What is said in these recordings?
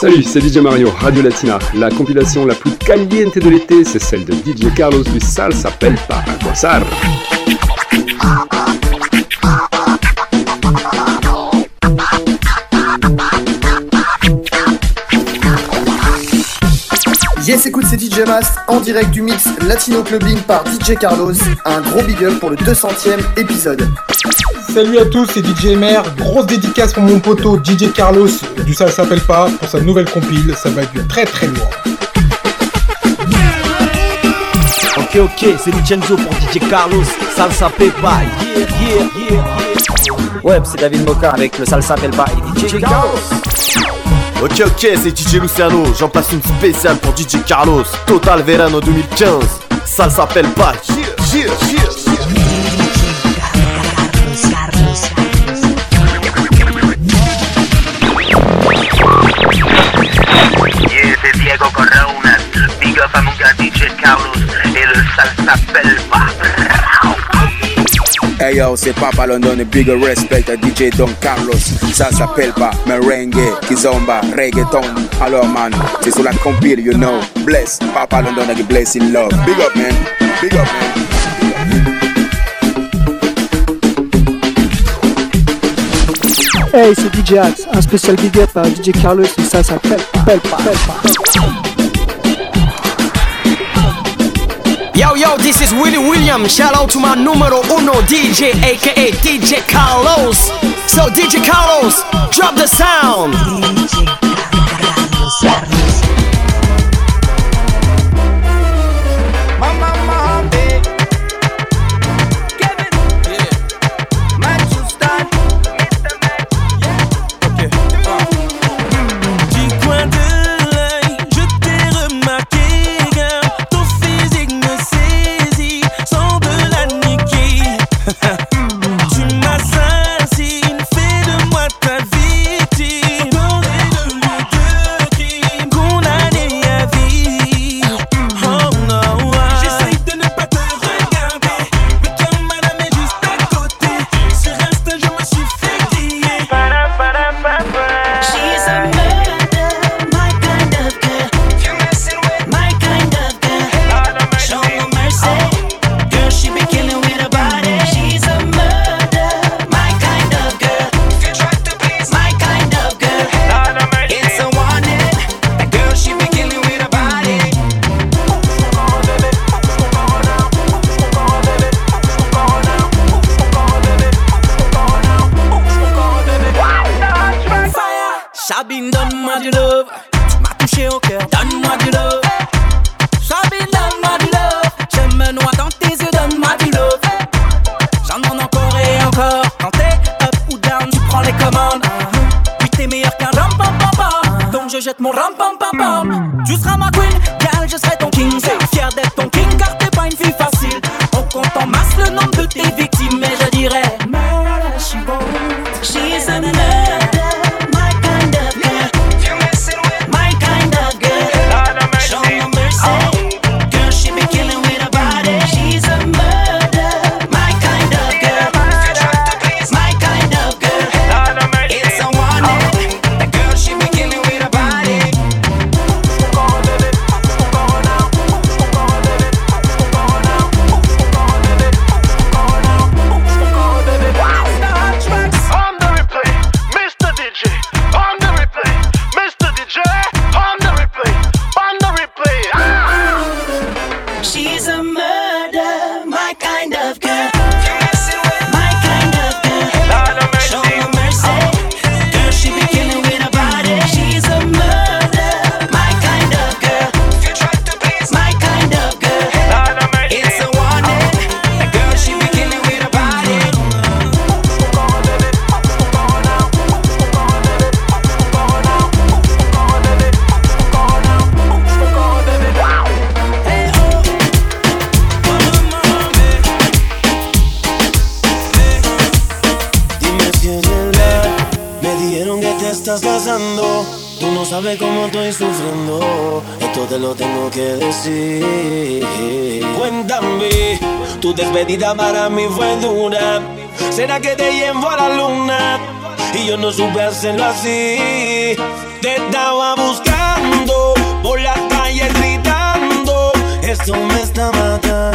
Salut, c'est DJ Mario, Radio Latina. La compilation la plus caliente de l'été, c'est celle de DJ Carlos du Sal s'appelle Para Gozar. Yes, écoute, c'est DJ Mast en direct du mix Latino Clubbing par DJ Carlos. Un gros big up pour le 200ème épisode. Salut à tous, c'est DJ MR. Grosse dédicace pour mon poteau DJ Carlos du Ça s'appelle pas pour sa nouvelle compile. Ça va être très très loin. Ok, ok, c'est Vincenzo pour DJ Carlos. Salsa Pepa, yeah, yeah, yeah. Ouais, c'est David Moka avec le Salsa Pepa et DJ Carlos. Ok ok c'est DJ Luciano, j'en passe une spéciale pour DJ Carlos Total Verano 2015, ça s'appelle pas yeah, yeah, yeah. Carlos et le salsa s'appelle pas. Hey yo, c'est Papa London, big respect à DJ Don Carlos. Ça s'appelle pas merengue, kizomba, reggaeton. Alors man, c'est sur la compile, you know. Bless, Papa London avec bless in love. Big up man, big up man. Hey, c'est DJ Axe, un spécial big up à DJ Carlos et ça s'appelle Pelle pas, Yo, yo, this is Willie William. Shout out to my numero uno DJ, aka DJ Carlos. So, DJ Carlos, drop the sound. despedida para mí fue dura. ¿Será que te llevo a la luna? Y yo no supe hacerlo así. Te estaba buscando por la calle gritando. Esto me está matando.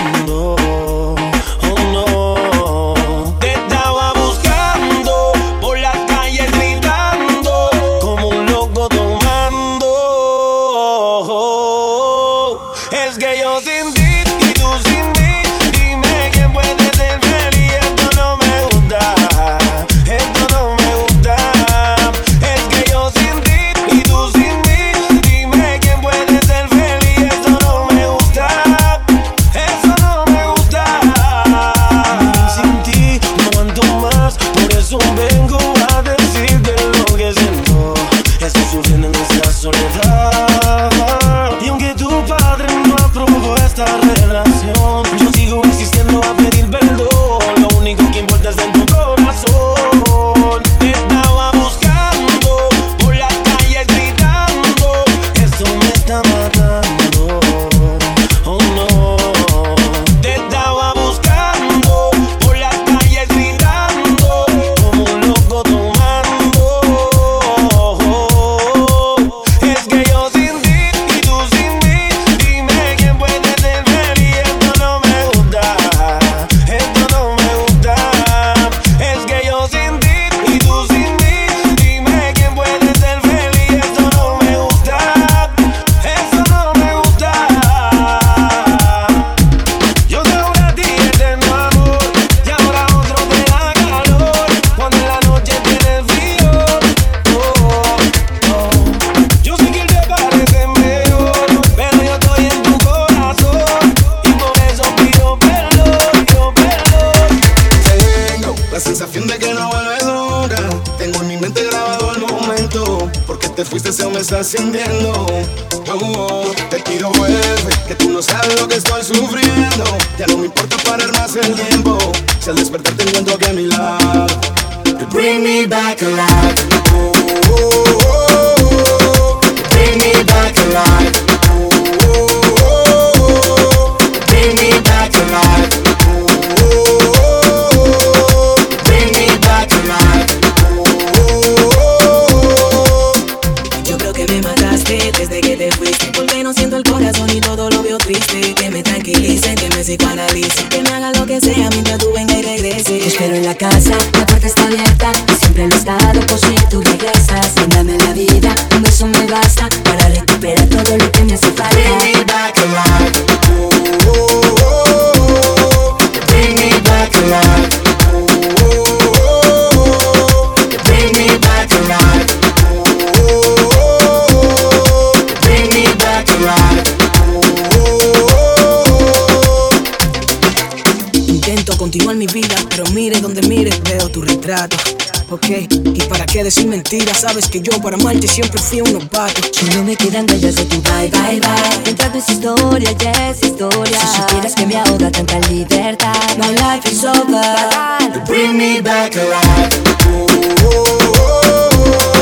mentira. Sabes que yo para amarte siempre fui un novato. Y no me quedan huellas de tu bye, bye, bye. Entrando en su historia, ya es historia. Si supieras que me ahoga tanta libertad. My life is over. Bring me back alive. Oh, oh,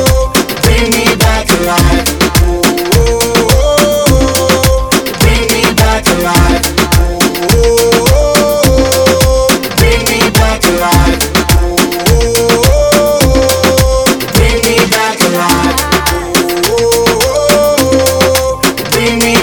oh, Bring me back alive. me.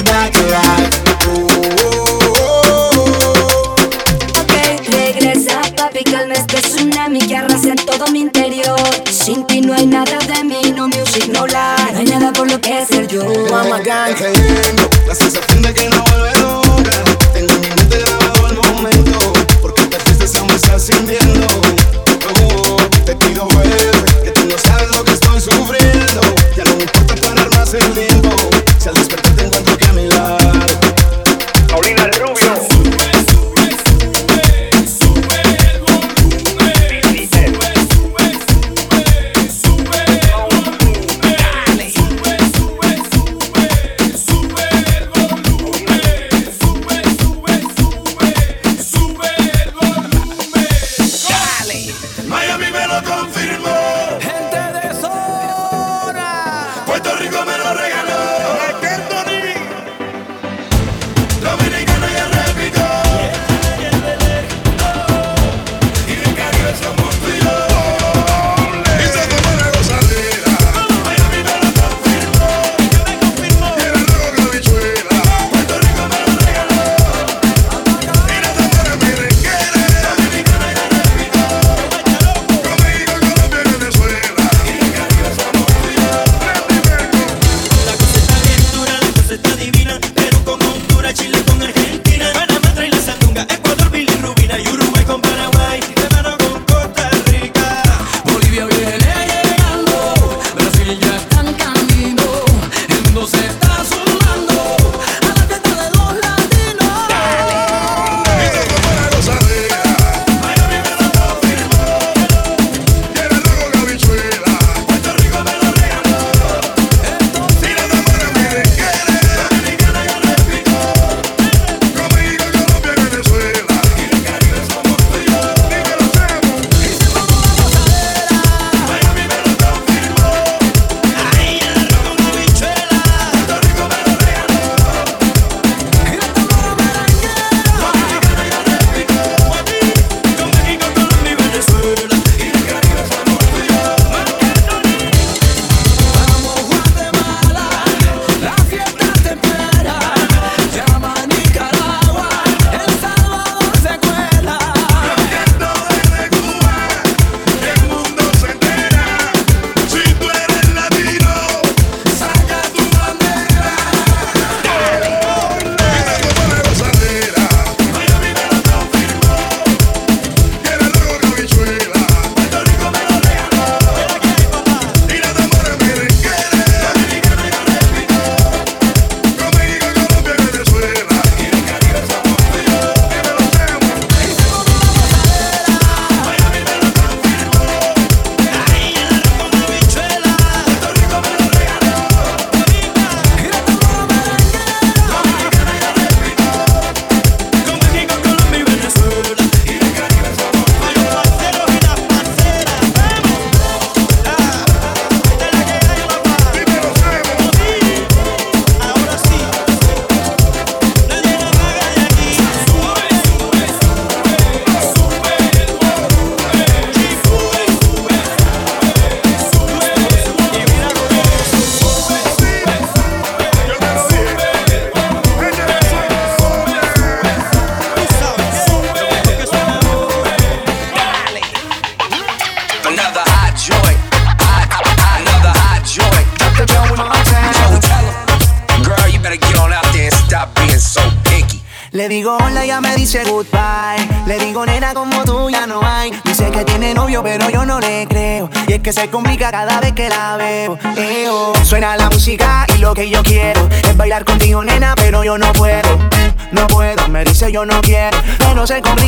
Pero se complica,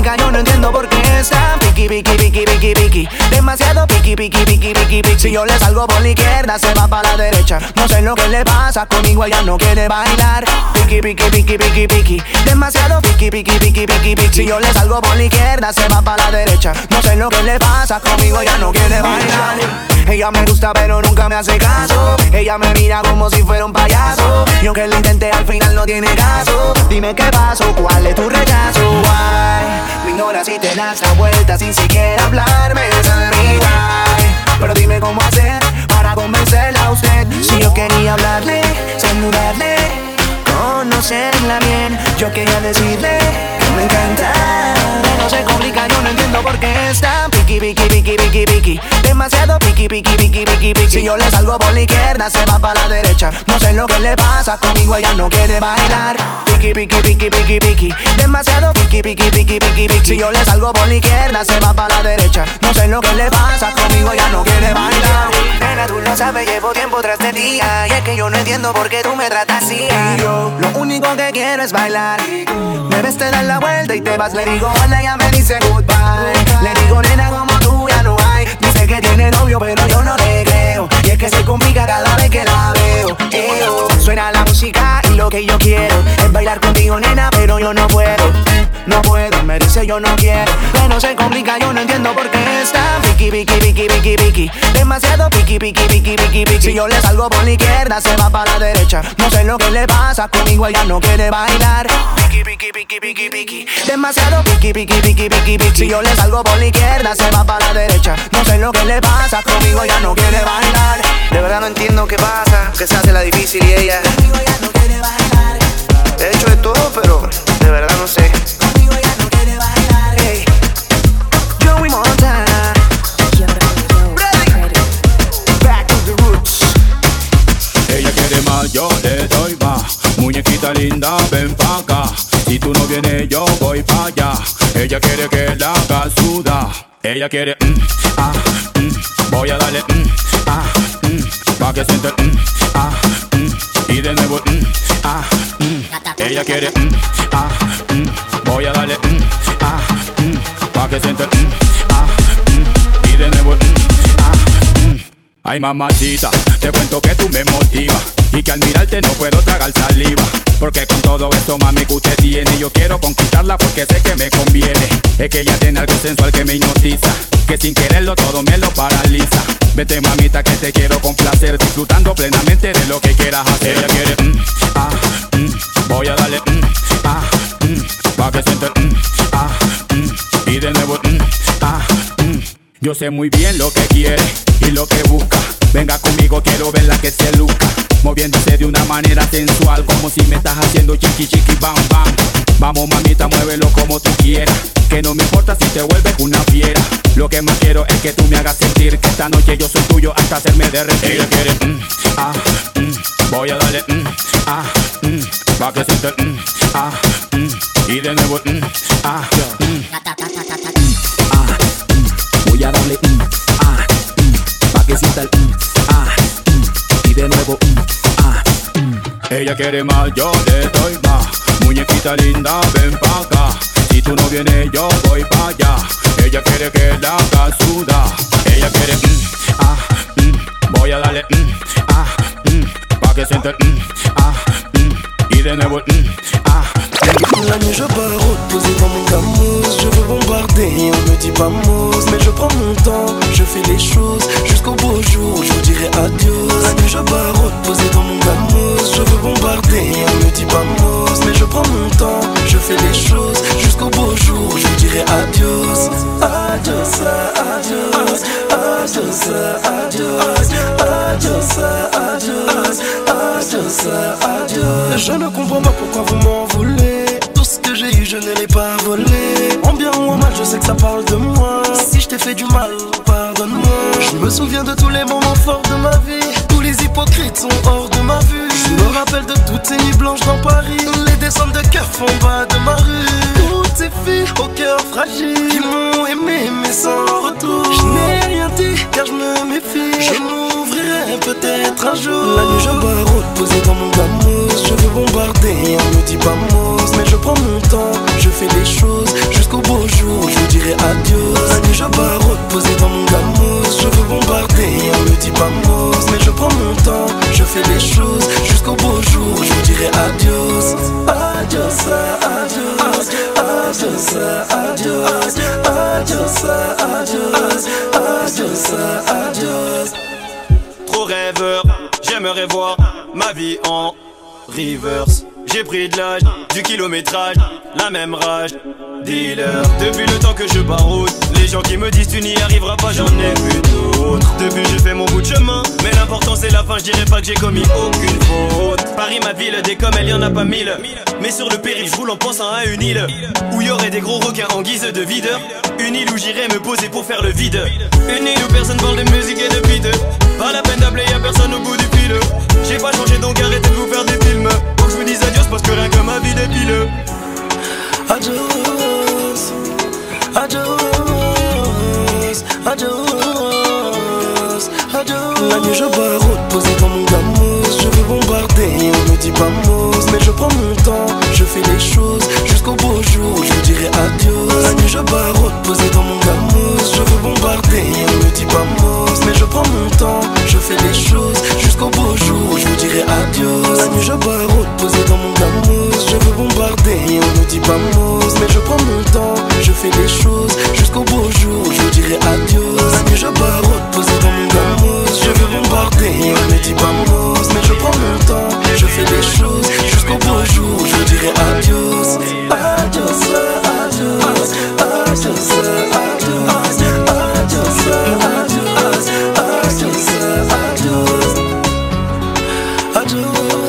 No sé lo que le pasa, conmigo ella no quiere bailar. Piqui, piqui, piqui, piqui, piqui. Demasiado piqui, piqui, piqui, piqui, piqui. Si yo le salgo por la izquierda, se va para la derecha. No sé lo que le pasa, conmigo ella no quiere bailar. Ella me gusta, pero nunca me hace caso. Ella me mira como si fuera un payaso. Y aunque lo intenté, al final no tiene caso. Dime qué pasó, cuál es tu rechazo. Why? Me ignoras y te das la vuelta sin siquiera hablarme. Why. Pero dime cómo hacer para convencerla a usted. Si yo quería hablarle, saludarle, conocerla bien. Yo quería decirle que me encanta. Pero se complica, yo no entiendo por qué está piqui, piqui, piqui, piqui, piqui. Demasiado piqui, piqui, piqui, piqui, piqui. Si yo le salgo por la izquierda, se va para la derecha. No sé lo que le pasa, conmigo ella no quiere bailar. Piqui, piqui, piqui, piqui, piqui. Demasiado piqui, piqui, piqui, piqui, piqui. Si yo le salgo por la izquierda, se va para la derecha. No sé lo que le pasa, conmigo ella no quiere bailar. Nena, tú lo sabes, llevo tiempo tras de día. Y es que yo no entiendo por qué tú me tratas así. Lo único que quiero es bailar. Me ves, te das la vuelta y te vas. Le digo hola, ella me dice goodbye. Le digo, nena, como tú ya no hay. Dice que tiene novio, pero yo no le creo. Y es que se complica cada vez que la veo. Eo. Suena la música y lo que yo quiero es bailar contigo, nena, pero yo no puedo. No puedo, me dice yo no quiero. Pero se complica, yo no entiendo por qué está piqui, piqui, piqui, piqui, piqui. Demasiado piqui, piqui, piqui, piqui, piqui. Si yo le salgo por la izquierda, se va para la derecha. No sé lo que le pasa, conmigo ella no quiere bailar. Piqui, piqui, piqui, piqui, piqui. Demasiado piqui, piqui, piqui, piqui, piqui. Si yo le salgo por la izquierda, se va para la derecha. No sé lo que le pasa, conmigo ella no quiere bailar. De verdad no entiendo qué pasa, que se hace la difícil y ella. Conmigo ella no quiere bailar. He hecho de todo, pero de verdad no sé. Conmigo ella no quiere bailar. Hey. Joey Montana. Back to the roots. Ella quiere más, yo le doy más. Muñequita linda, ven pa' acá. Si tú no vienes, yo voy pa' allá. Ella quiere que la haga sudar. Ella quiere, mm, ah, mm. Voy a darle, mm, ah, mm. pa' que siente, mm, ah, mm. y de nuevo, mm, ah, mm. Ella quiere, mm, ah, mm. voy a darle, mm, ah, mm. pa' que siente, mm, ah, mm. y de nuevo, mm, ah, mm. Ay mamacita, te cuento que tú me motivas Y que al mirarte no puedo tragar saliva Porque con todo esto mami que usted tiene Yo quiero conquistarla porque sé que me conviene Es que ella tiene algo sensual que me hipnotiza Que sin quererlo todo me lo paraliza Vete mamita que te quiero complacer Disfrutando plenamente de lo que quieras hacer mm, ah, mm, voy a darle, mm, ah, mm, pa' que siente, mm, ah, y de nuevo, ah. Yo sé muy bien lo que quiere y lo que busca. Venga conmigo, quiero verla que se luca. Moviéndose de una manera sensual, como si me estás haciendo chiqui chiqui bam bam. Vamos mamita, muévelo como tú quieras. Que no me importa si te vuelves una fiera. Lo que más quiero es que tú me hagas sentir que esta noche yo soy tuyo hasta hacerme derretir. Ella quiere, mm, ah, mm, voy a darle, mm, ah, mm, pa' que siente, mm, ah, mm, y de nuevo, mm, ah, mm, ah, mm, voy a darle, mm, ah, mm, pa' que sienta el, mm, ah. Ella quiere más, yo le doy más. Muñequita linda, ven pa' acá. Si tú no vienes, yo voy pa' allá. Ella quiere que la haga. Ella quiere, mm, ah, mm, voy a darle, mm, ah, mm, pa' que siente, ah, y de nuevo, La nuit je pars reposer dans mon camus Je veux bombarder on me dit pas mousse Mais je prends mon temps, je fais les choses. Jusqu'au beau jour, je vous dirai adios. La nuit je pars reposer dans mon camus Je veux bombarder on me dit pas mousse prends mon temps, je fais les choses Jusqu'au beau jour, je vous dirai adios. Adios, adios Adios, adios Adios, adios Adios, adios. Je ne comprends pas pourquoi vous m'en voulez. Tout ce que j'ai eu je ne l'ai pas volé. En bien ou en mal je sais que ça parle de moi. Si je t'ai fait du mal pardonne-moi. Je me souviens de tous les moments forts de ma vie. Tous les hypocrites sont hors de ma vue. Je me rappelle de toutes ces nuits blanches dans Paris font bas de ma. Toutes ces filles au cœur fragile qui m'ont aimé mais sans retour. Un jour. La nuit je baroute posé dans mon gamos. Je veux bombarder, on me dit pas mousse. Mais je prends mon temps, je fais les choses jusqu'au beau jour. Je vous dirai adieu. La nuit je baroute posé dans mon gamos. Je veux bombarder, on me dit pas mousse. Mais je prends mon temps, je fais les choses jusqu'au beau jour. Je vous dirai adios. Adios, adios, adios, adios, adios, adios, adios, adios. J'aimerais voir ma vie en reverse. J'ai pris de l'âge, du kilométrage, la même rage. Dealer, depuis le temps que je baroute, les gens qui me disent tu n'y arriveras pas, j'en ai vu d'autres. Depuis j'ai fait mon bout de chemin, mais l'important c'est la fin, je dirais pas que j'ai commis aucune faute. Paris, ma ville, des comme elle y en a pas mille. Mais sur le périph', je roule en pensant à une île où y aurait des gros requins en guise de videur. Une île où j'irais me poser pour faire le vide. Une île où personne parle de musique et de beat. Pas la peine d'appeler, y'a personne au bout du fil. J'ai pas changé donc arrêtez de vous faire des films. Faut que je vous dise adios parce que rien que ma vie dépile. Adios, adios, adios, adios. La nuit je baroute posé dans mon gamos. Je veux bombarder, on me dit pas mousse. Mais je prends mon temps, je fais les choses jusqu'au beau jour. Je vous dirai adios. La nuit je baroute posé dans mon gamos. Je veux bombarder, on me dit pas mousse. Mais je prends mon temps, je fais les choses jusqu'au beau jour. Je vous dirai adios. La nuit je baroute posé dans mon gamos. Je veux bombarder, on me dit pas mousse. Mais je prends mon temps, je fais les choses jusqu'au beau jour. Je vous dirai adios. La nuit je baroute posé dans mon gamos. Je veux bombarder, on me dit pas mousse. Mais je prends mon temps, je fais les choses jusqu'au beau jour. Je dirai. Adios, adios, adios, adios, adios, adios, adios, adios. Adios,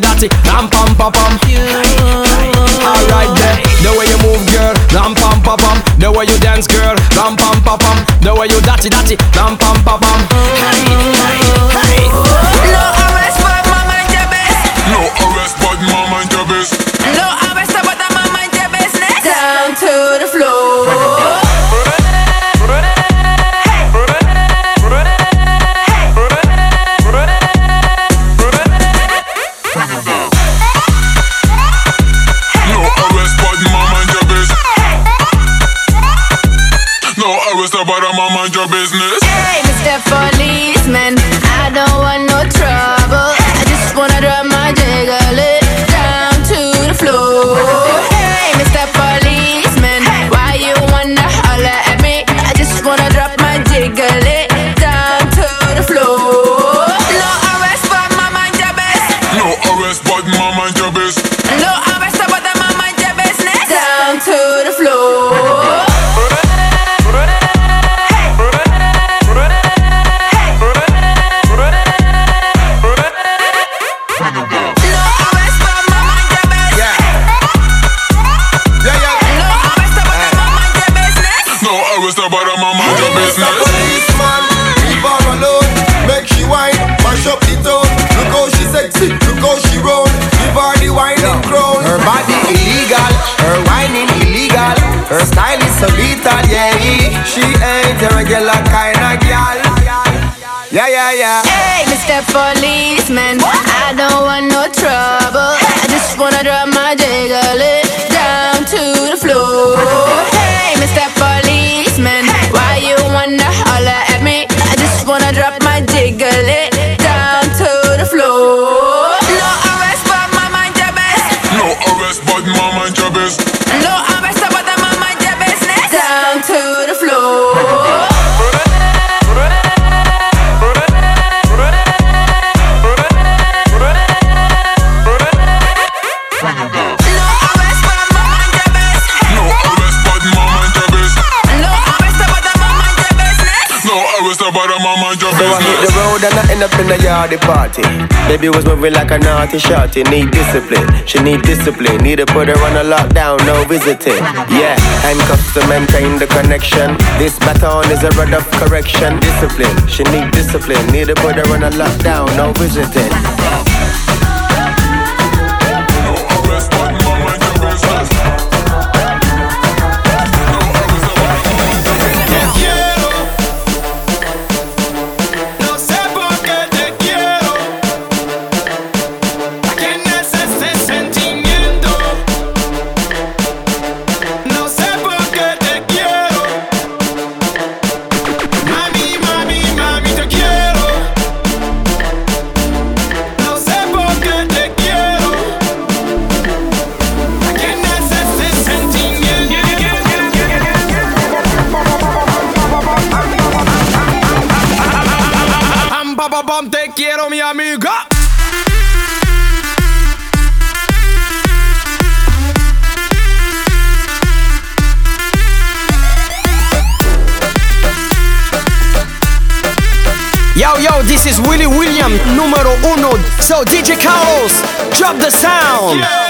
natty natty, ram pam pam pam. Alright then, the way you move, girl, ram pam pam pam. The way you dance, girl, ram pam pam pam. The way you datty datty, ram pam pam pam. End up in the yard party. Baby was moving like a naughty shorty. Need discipline, she need discipline. Need to put her on a lockdown, no visiting. Yeah, handcuffs to maintain the connection. This baton is a rod of correction. Discipline, she need discipline. Need to put her on a lockdown, no visiting. Yo, this is Willie William, numero uno. So DJ Carlos, drop the sound. Yeah.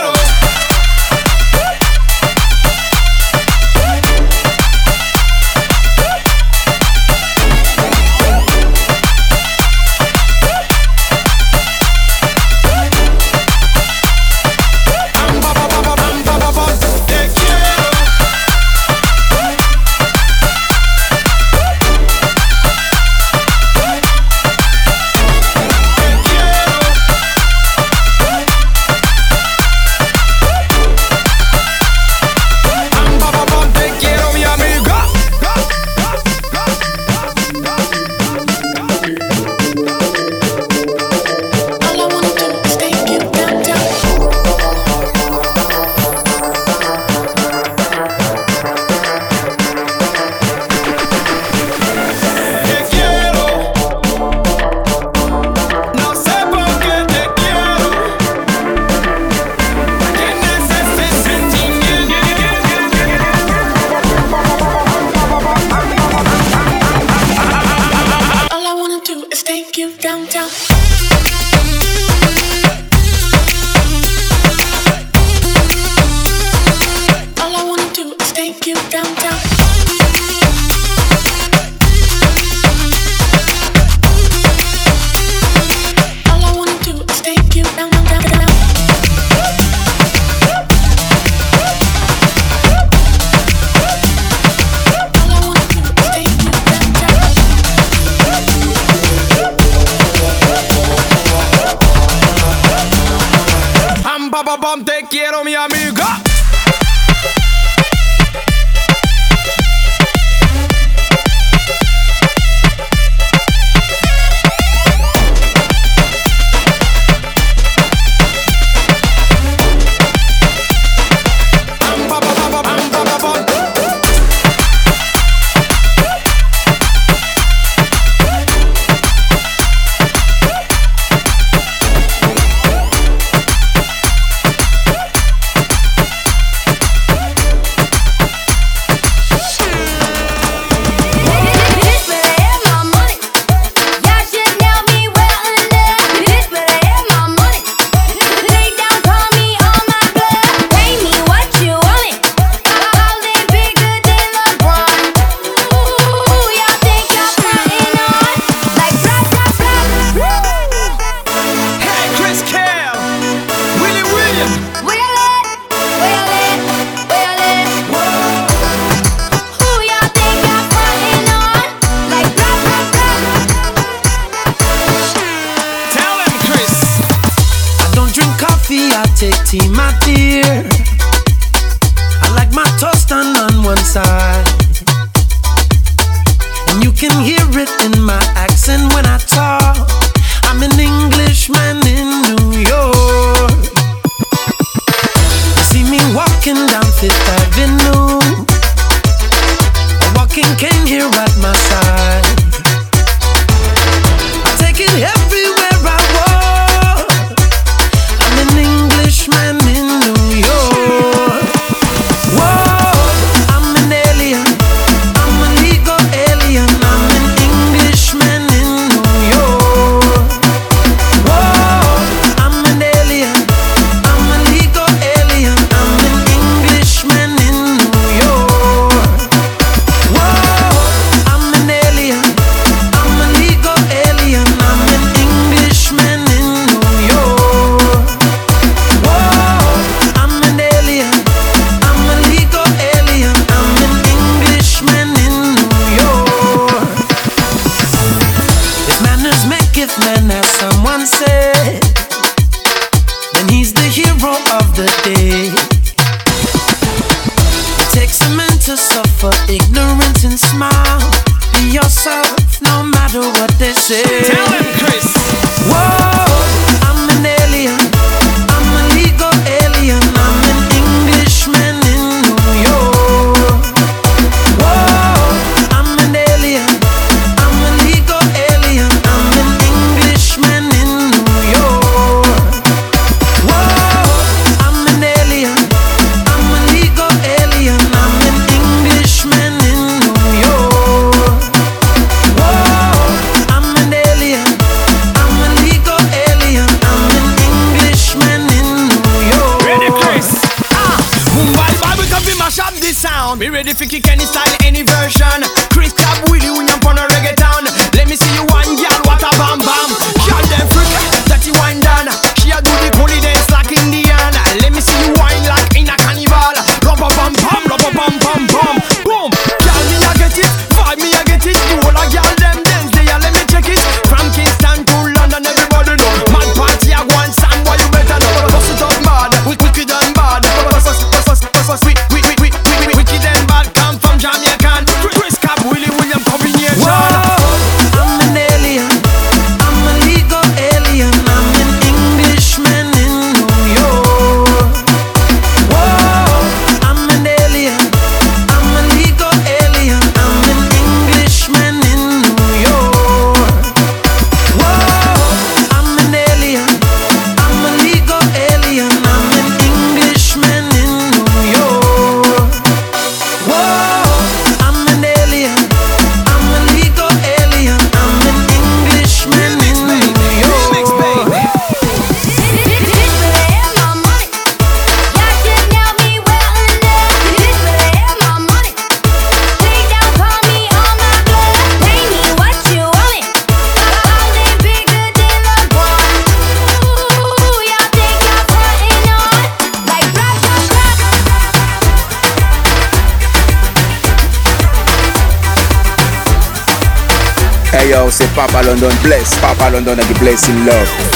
Rock all on down and the blessing love.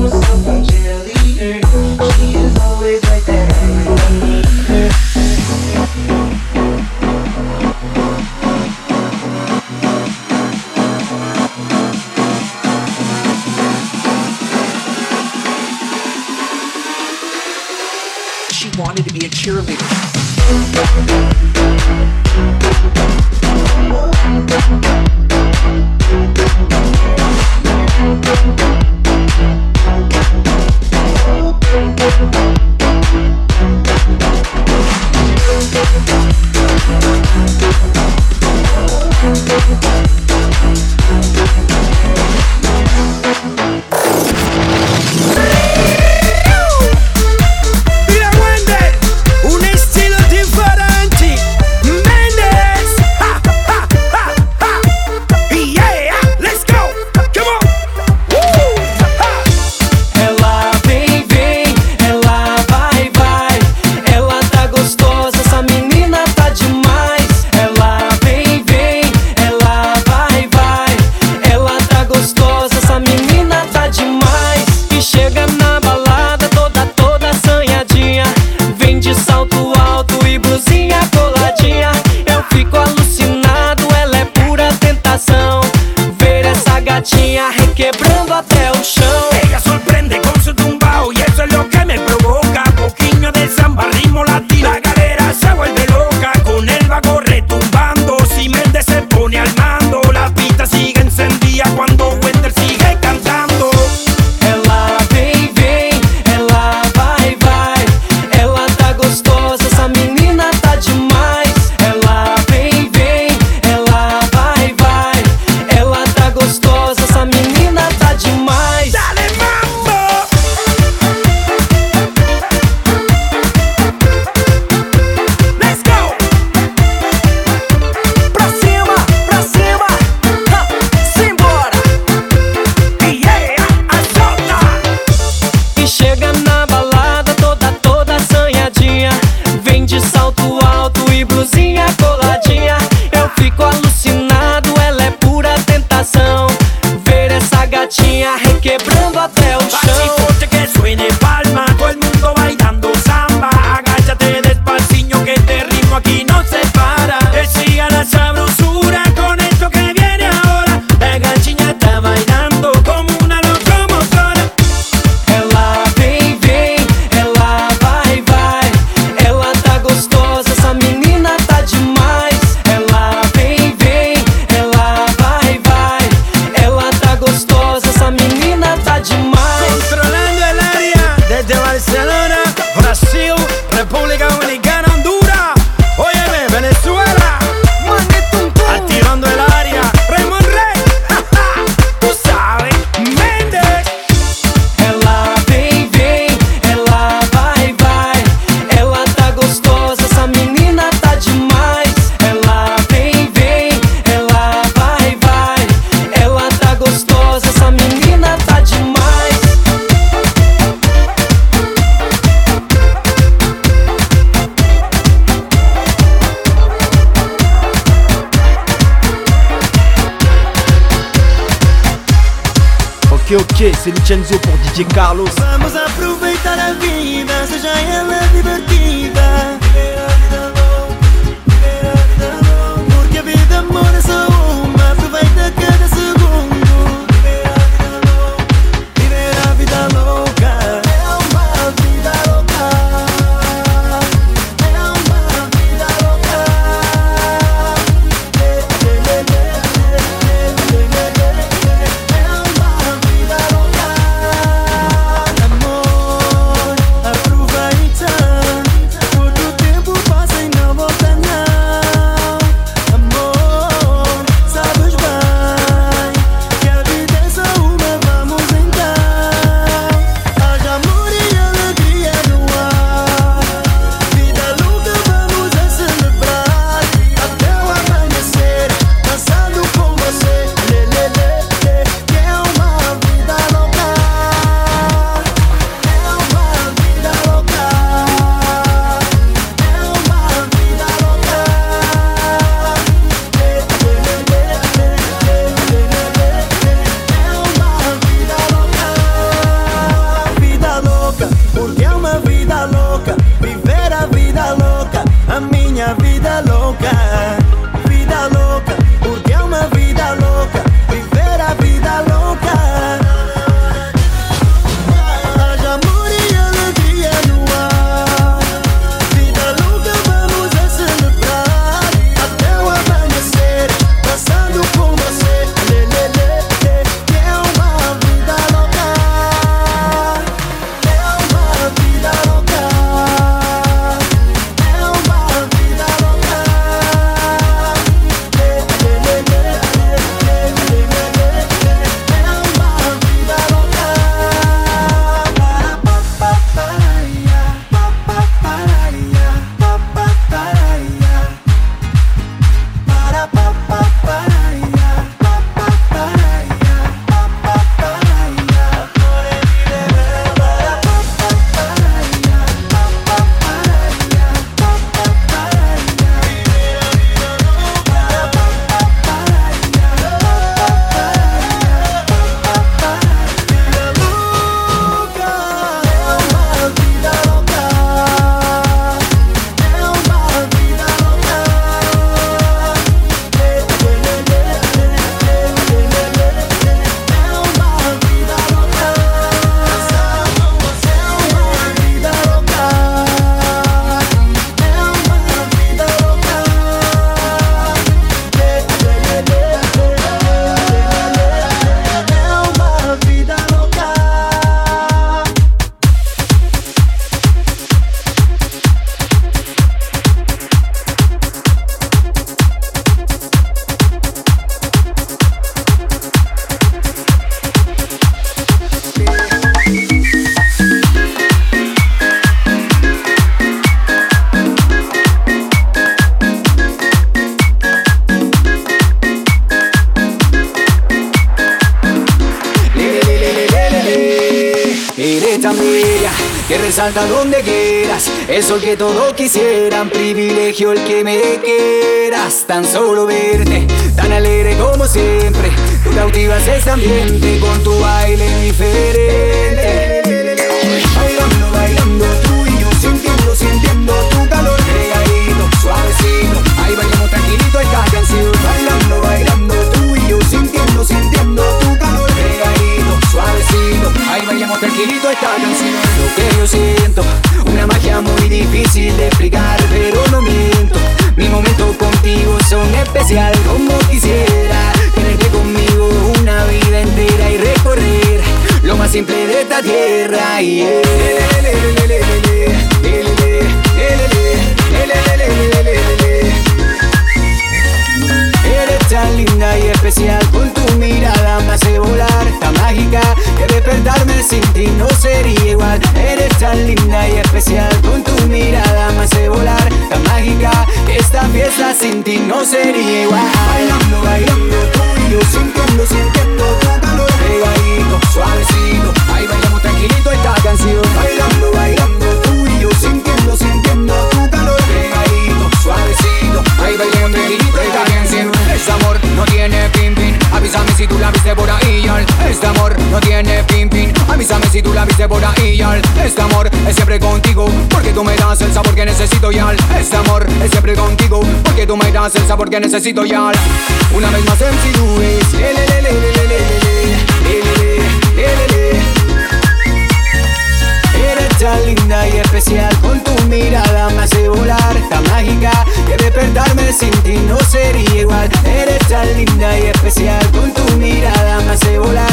was cheerleader. She is always like that. que chega na balada toda, toda assanhadinha. Vem de salto alto e blusinha coladinha. Eu fico alucinada. Vincenzo pour DJ Carlos. Vamos aproveitar a vida, seja ela Eso que todos quisieran, privilegio el que me quieras tan solo. porque necesito ya Una vez más MC Luis Eres tan linda y especial Con tu mirada me hace volar Tan mágica que despertarme sin ti no sería igual Eres tan linda y especial Con tu mirada me hace volar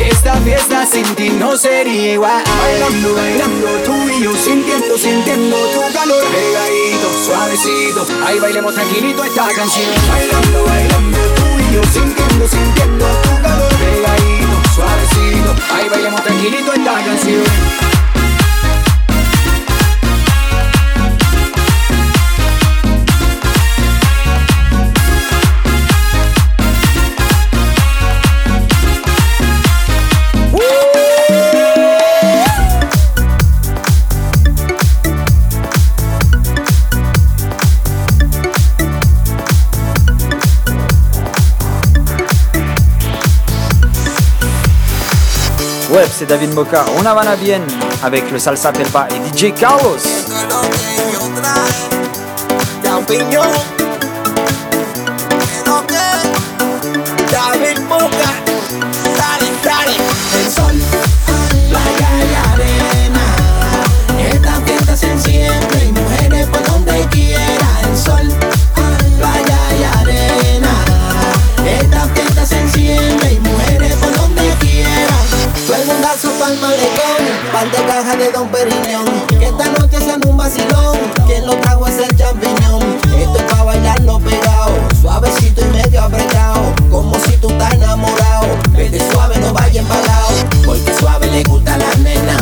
esta fiesta sin ti no sería igual. Bailando, bailando tú y yo Sintiendo, sintiendo tu calor. Pegadito, suavecito Ahí bailemos tranquilito esta canción. Bailando, bailando tú y yo Sintiendo, sintiendo tu calor. Pegadito, suavecito Ahí bailemos tranquilito esta canción. Web, c'est David Moka. On avance à Vienne avec le Salsa Pelpa et DJ Chaos. par de cajas de Don Periñón. Que esta noche sean un vacilón, quien lo trago es el champiñón. Esto es para bailarlo pegado, suavecito y medio apretado, como si tú estás enamorado. Vete suave, no vaya embalado, porque suave le gusta a las nenas.